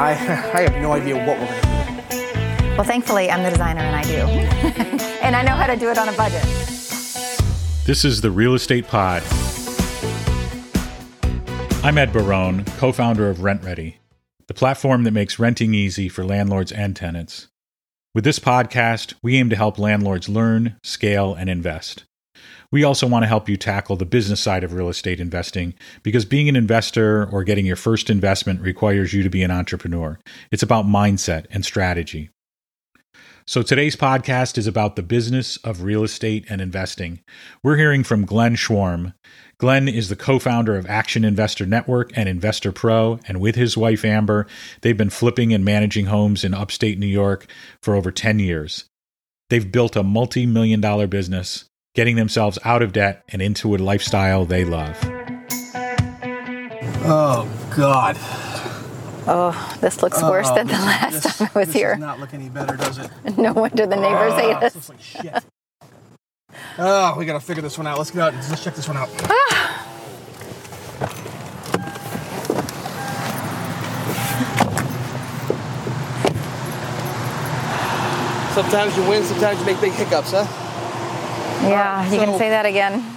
I, I have no idea what we're going to do. Well, thankfully, I'm the designer and I do. and I know how to do it on a budget. This is the Real Estate Pod. I'm Ed Barone, co founder of RentRedi, the platform that makes renting easy for landlords and tenants. With this podcast, we aim to help landlords learn, scale, and invest. We also want to help you tackle the business side of real estate investing because being an investor or getting your first investment requires you to be an entrepreneur. It's about mindset and strategy. So today's podcast is about the business of real estate and investing. We're hearing from Glenn Schworm. Glenn is the co founder of Action Investor Network and Investor Pro, and with his wife Amber, they've been flipping and managing homes in upstate New York for over 10 years. They've built a multi million dollar business getting themselves out of debt and into a lifestyle they love. Oh, God. Oh, this looks worse Oh, than the last this- time I was this here. does not look any better, does it? No wonder the neighbors hate Ah, us. this looks like shit. Oh, we got to figure this one out. Let's get out. Let's check this one out. Sometimes you win, sometimes you make big hiccups, huh? Yeah, you so- can say that again.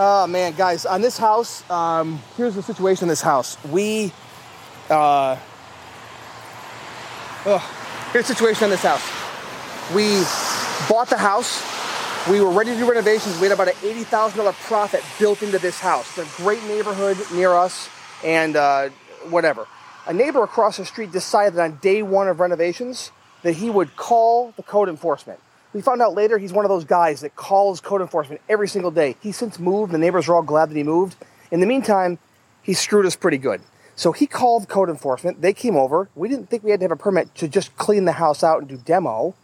Oh man, guys, on this house, um, here's the situation in this house. We, uh, oh, here's the situation in this house. We bought the house. We were ready to do renovations. We had about an eighty thousand dollar profit built into this house. It's a great neighborhood near us, and uh, whatever. A neighbor across the street decided on day one of renovations that he would call the code enforcement. We found out later he's one of those guys that calls code enforcement every single day. He's since moved. The neighbors are all glad that he moved. In the meantime, he screwed us pretty good. So he called code enforcement. They came over. We didn't think we had to have a permit to just clean the house out and do demo,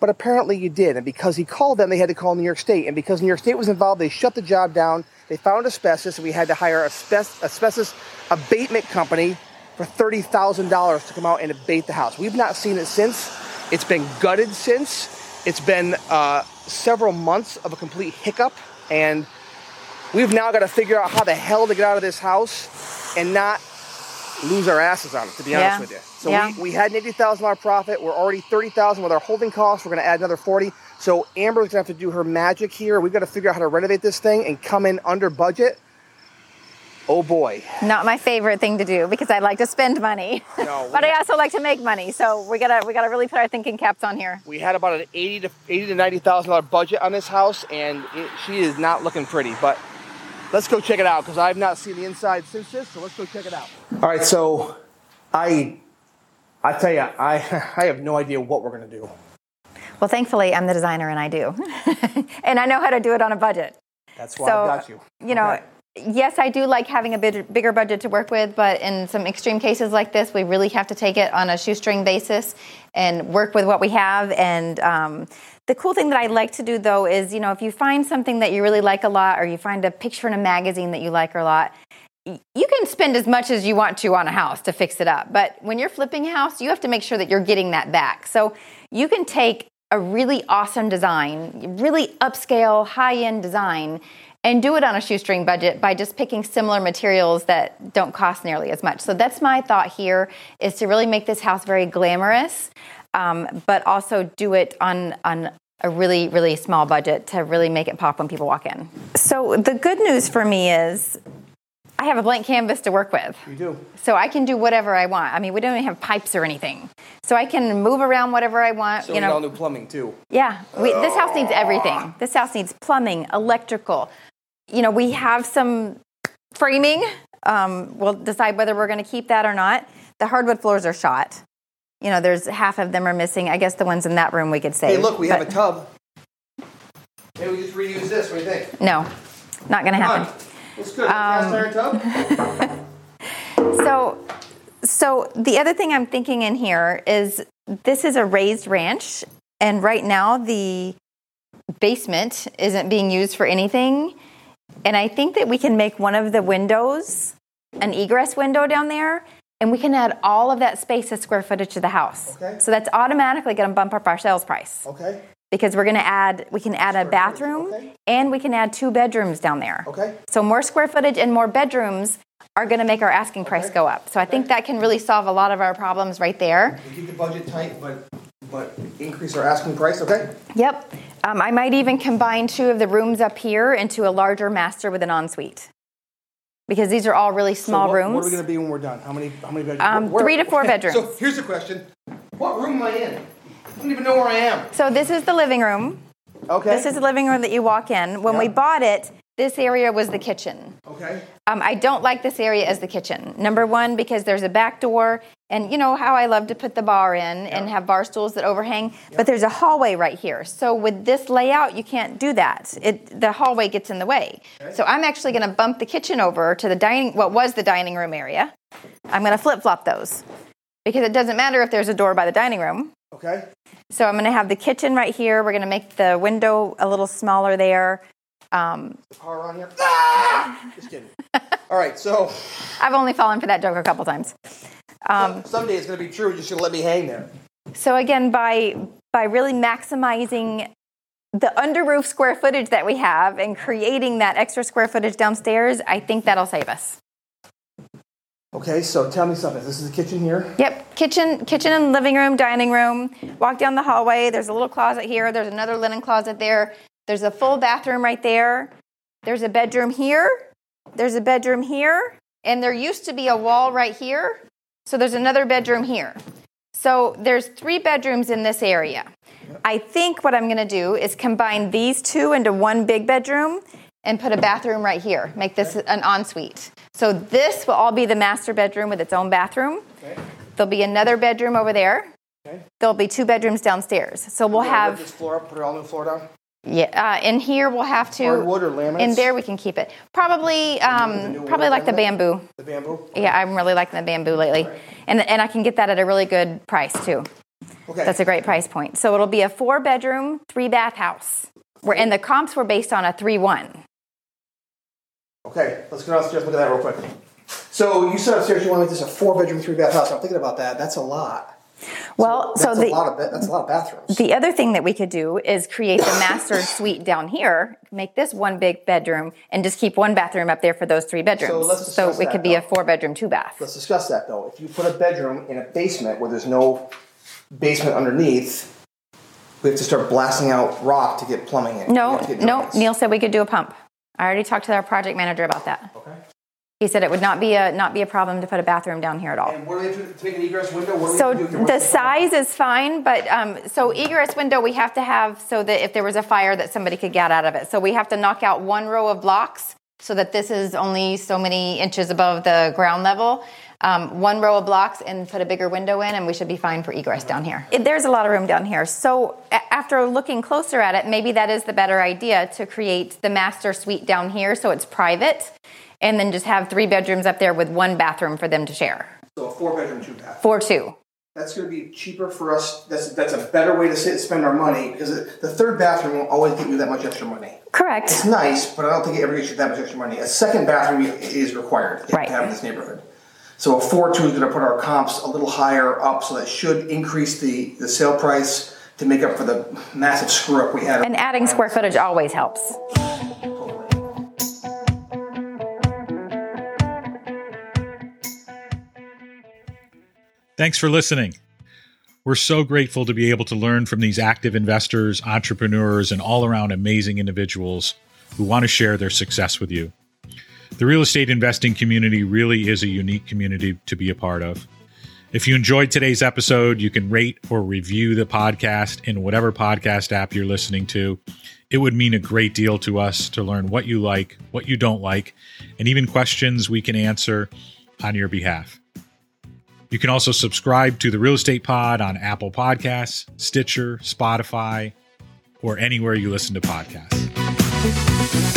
but apparently you did. And because he called them, they had to call New York State. And because New York State was involved, they shut the job down. They found asbestos, and we had to hire a asbestos abatement company for $30,000 to come out and abate the house. We've not seen it since. It's been gutted since. It's been uh, several months of a complete hiccup, and we've now got to figure out how the hell to get out of this house and not lose our asses on it, to be Yeah. honest with you. So Yeah. we, we had an $80,000 profit. We're already 30000 with our holding costs. We're going to add another 40 So Amber's going to have to do her magic here. We've got to figure out how to renovate this thing and come in under budget. Oh boy. Not my favorite thing to do because I like to spend money, No, but we- I also like to make money. So we gotta we gotta really put our thinking caps on here. We had about an eighty to eighty to ninety thousand dollar budget on this house, and it, she is not looking pretty. But let's go check it out because I've not seen the inside since this. So let's go check it out. All right, so I, I tell you, I I have no idea what we're gonna do. Well, thankfully, I'm the designer and I do, and I know how to do it on a budget. That's why so I got you. you know. Okay. Yes, I do like having a bit, bigger budget to work with, but in some extreme cases like this, we really have to take it on a shoestring basis and work with what we have. And um, the cool thing that I like to do, though, is you know if you find something that you really like a lot, or you find a picture in a magazine that you like a lot, you can spend as much as you want to on a house to fix it up. But when you're flipping a house, you have to make sure that you're getting that back. So you can take a really awesome design, really upscale, high end design, and do it on a shoestring budget by just picking similar materials that don't cost nearly as much. So that's my thought here is to really make this house very glamorous, um, but also do it on on a really really small budget to really make it pop when people walk in. So the good news for me is I have a blank canvas to work with. You do. So I can do whatever I want. I mean, we don't even have pipes or anything. So I can move around whatever I want. So you we know, all new plumbing too. yeah, we, this house needs everything. This house needs plumbing, electrical. You know, we have some framing. Um, we'll decide whether we're going to keep that or not. The hardwood floors are shot. You know, there's half of them are missing. I guess the ones in that room we could save. Hey, look, we have a tub. Maybe we just reuse this. What do you think? No, not going to happen. on. Looks good. Cast iron tub. So, so the other thing I'm thinking in here is this is a raised ranch, and right now the basement isn't being used for anything. And I think that we can make one of the windows an egress window down there, and we can add all of that space as square footage to the house. Okay. So that's automatically going to bump up our sales price Okay. because we're going to add we can add a bathroom okay. and we can add two bedrooms down there. Okay. So more square footage and more bedrooms are going to make our asking price go up. So I think that can really solve a lot of our problems right there. We keep the budget tight, but but increase our asking price. Okay. Yep. Um, I might even combine two of the rooms up here into a larger master with an ensuite. Because these are all really small so what, rooms. What are we going to be when we're done? How many? How many bedrooms? Um, Where- three to four bedrooms. So here's the question: What room am I in? I don't even know where I am. So this is the living room. Okay. This is the living room that you walk in. When we bought it, this area was the kitchen. Okay. Um, I don't like this area as the kitchen. Number one, because there's a back door, and you know how I love to put the bar in and have bar stools that overhang, but there's a hallway right here. So with this layout, you can't do that. It the hallway gets in the way. So I'm actually going to bump the kitchen over to the dining, what was the dining room area. I'm going to flip flop those because it doesn't matter if there's a door by the dining room. Okay. So I'm going to have the kitchen right here. We're going to make the window a little smaller there. Um, power on here. Ah! Just kidding. All right. So I've only fallen for that joke a couple times. Um, someday it's going to be true. Going to let me hang there. So again, by by really maximizing the under roof square footage that we have and creating that extra square footage downstairs, I think that'll save us. Okay. So tell me something. This is the kitchen here. Yep, kitchen, kitchen and living room, dining room. Walk down the hallway. There's a little closet here. There's another linen closet there. There's a full bathroom right there. There's a bedroom here. There's a bedroom here, and there used to be a wall right here. So there's another bedroom here. So there's three bedrooms in this area. I think what I'm going to do is combine these two into one big bedroom and put a bathroom right here. Make this an ensuite. So this will all be the master bedroom with its own bathroom. Okay. There'll be another bedroom over there. Okay. There'll be two bedrooms downstairs. So we'll We're gonna rip have this floor up. Put it all new floor down. Yeah. Uh, in here we'll have to. Hardwood or laminates? In there we can keep it. Probably um, probably like the bamboo. The bamboo. Yeah, I'm really liking the bamboo lately, and and I can get that at a really good price too. Okay. That's a great price point. So it'll be a four bedroom, three bath house. Where and the comps were based on a three one. Okay, let's go downstairs. Look at that real quick. So you said upstairs you want to make this a four bedroom, three bath house. I'm thinking about that. That's a lot. Well, so That's the a lot of that's a lot of bathrooms. The other thing that we could do is create the master suite down here, make this one big bedroom, and just keep one bathroom up there for those three bedrooms. let's discuss it could be a four bedroom, two bath. Let's discuss that though. If you put a bedroom in a basement where there's no basement underneath, we have to start blasting out rock to get plumbing in. No, have to get no. Neil said we could do a pump. I already talked to our project manager about that. Okay. He said it would not be a not be a problem to put a bathroom down here at all. And what do we have to, to make an egress window? What So do here? the size is fine, but um, so egress window we have to have so that if there was a fire that somebody could get out of it. So we have to knock out one row of blocks so that this is only so many inches above the ground level. Um, one row of blocks and put a bigger window in, and we should be fine for egress down here. It- there's a lot of room down here. So a- after looking closer at it, maybe that is the better idea to create the master suite down here so it's private, and then just have three bedrooms up there with one bathroom for them to share. So a four bedroom, two bath. Four two. That's going to be cheaper for us. That's that's a better way to sit, spend our money because the third bathroom will always get you that much extra money. Correct. It's nice, but I don't think it ever gets you that much extra money. A second bathroom is required Right. to have in this neighborhood. So a four two is going to put our comps a little higher up, so that should increase the, the sale price to make up for the massive screw up we had. And adding square footage always helps. Thanks for listening. We're so grateful to be able to learn from these active investors, entrepreneurs, and all around amazing individuals who want to share their success with you. The real estate investing community really is a unique community to be a part of. If you enjoyed today's episode, you can rate or review the podcast in whatever podcast app you're listening to. It would mean a great deal to us to learn what you like, what you don't like, and even questions we can answer on your behalf. You can also subscribe to the Real Estate Pod on Apple Podcasts, Stitcher, Spotify, or anywhere you listen to podcasts.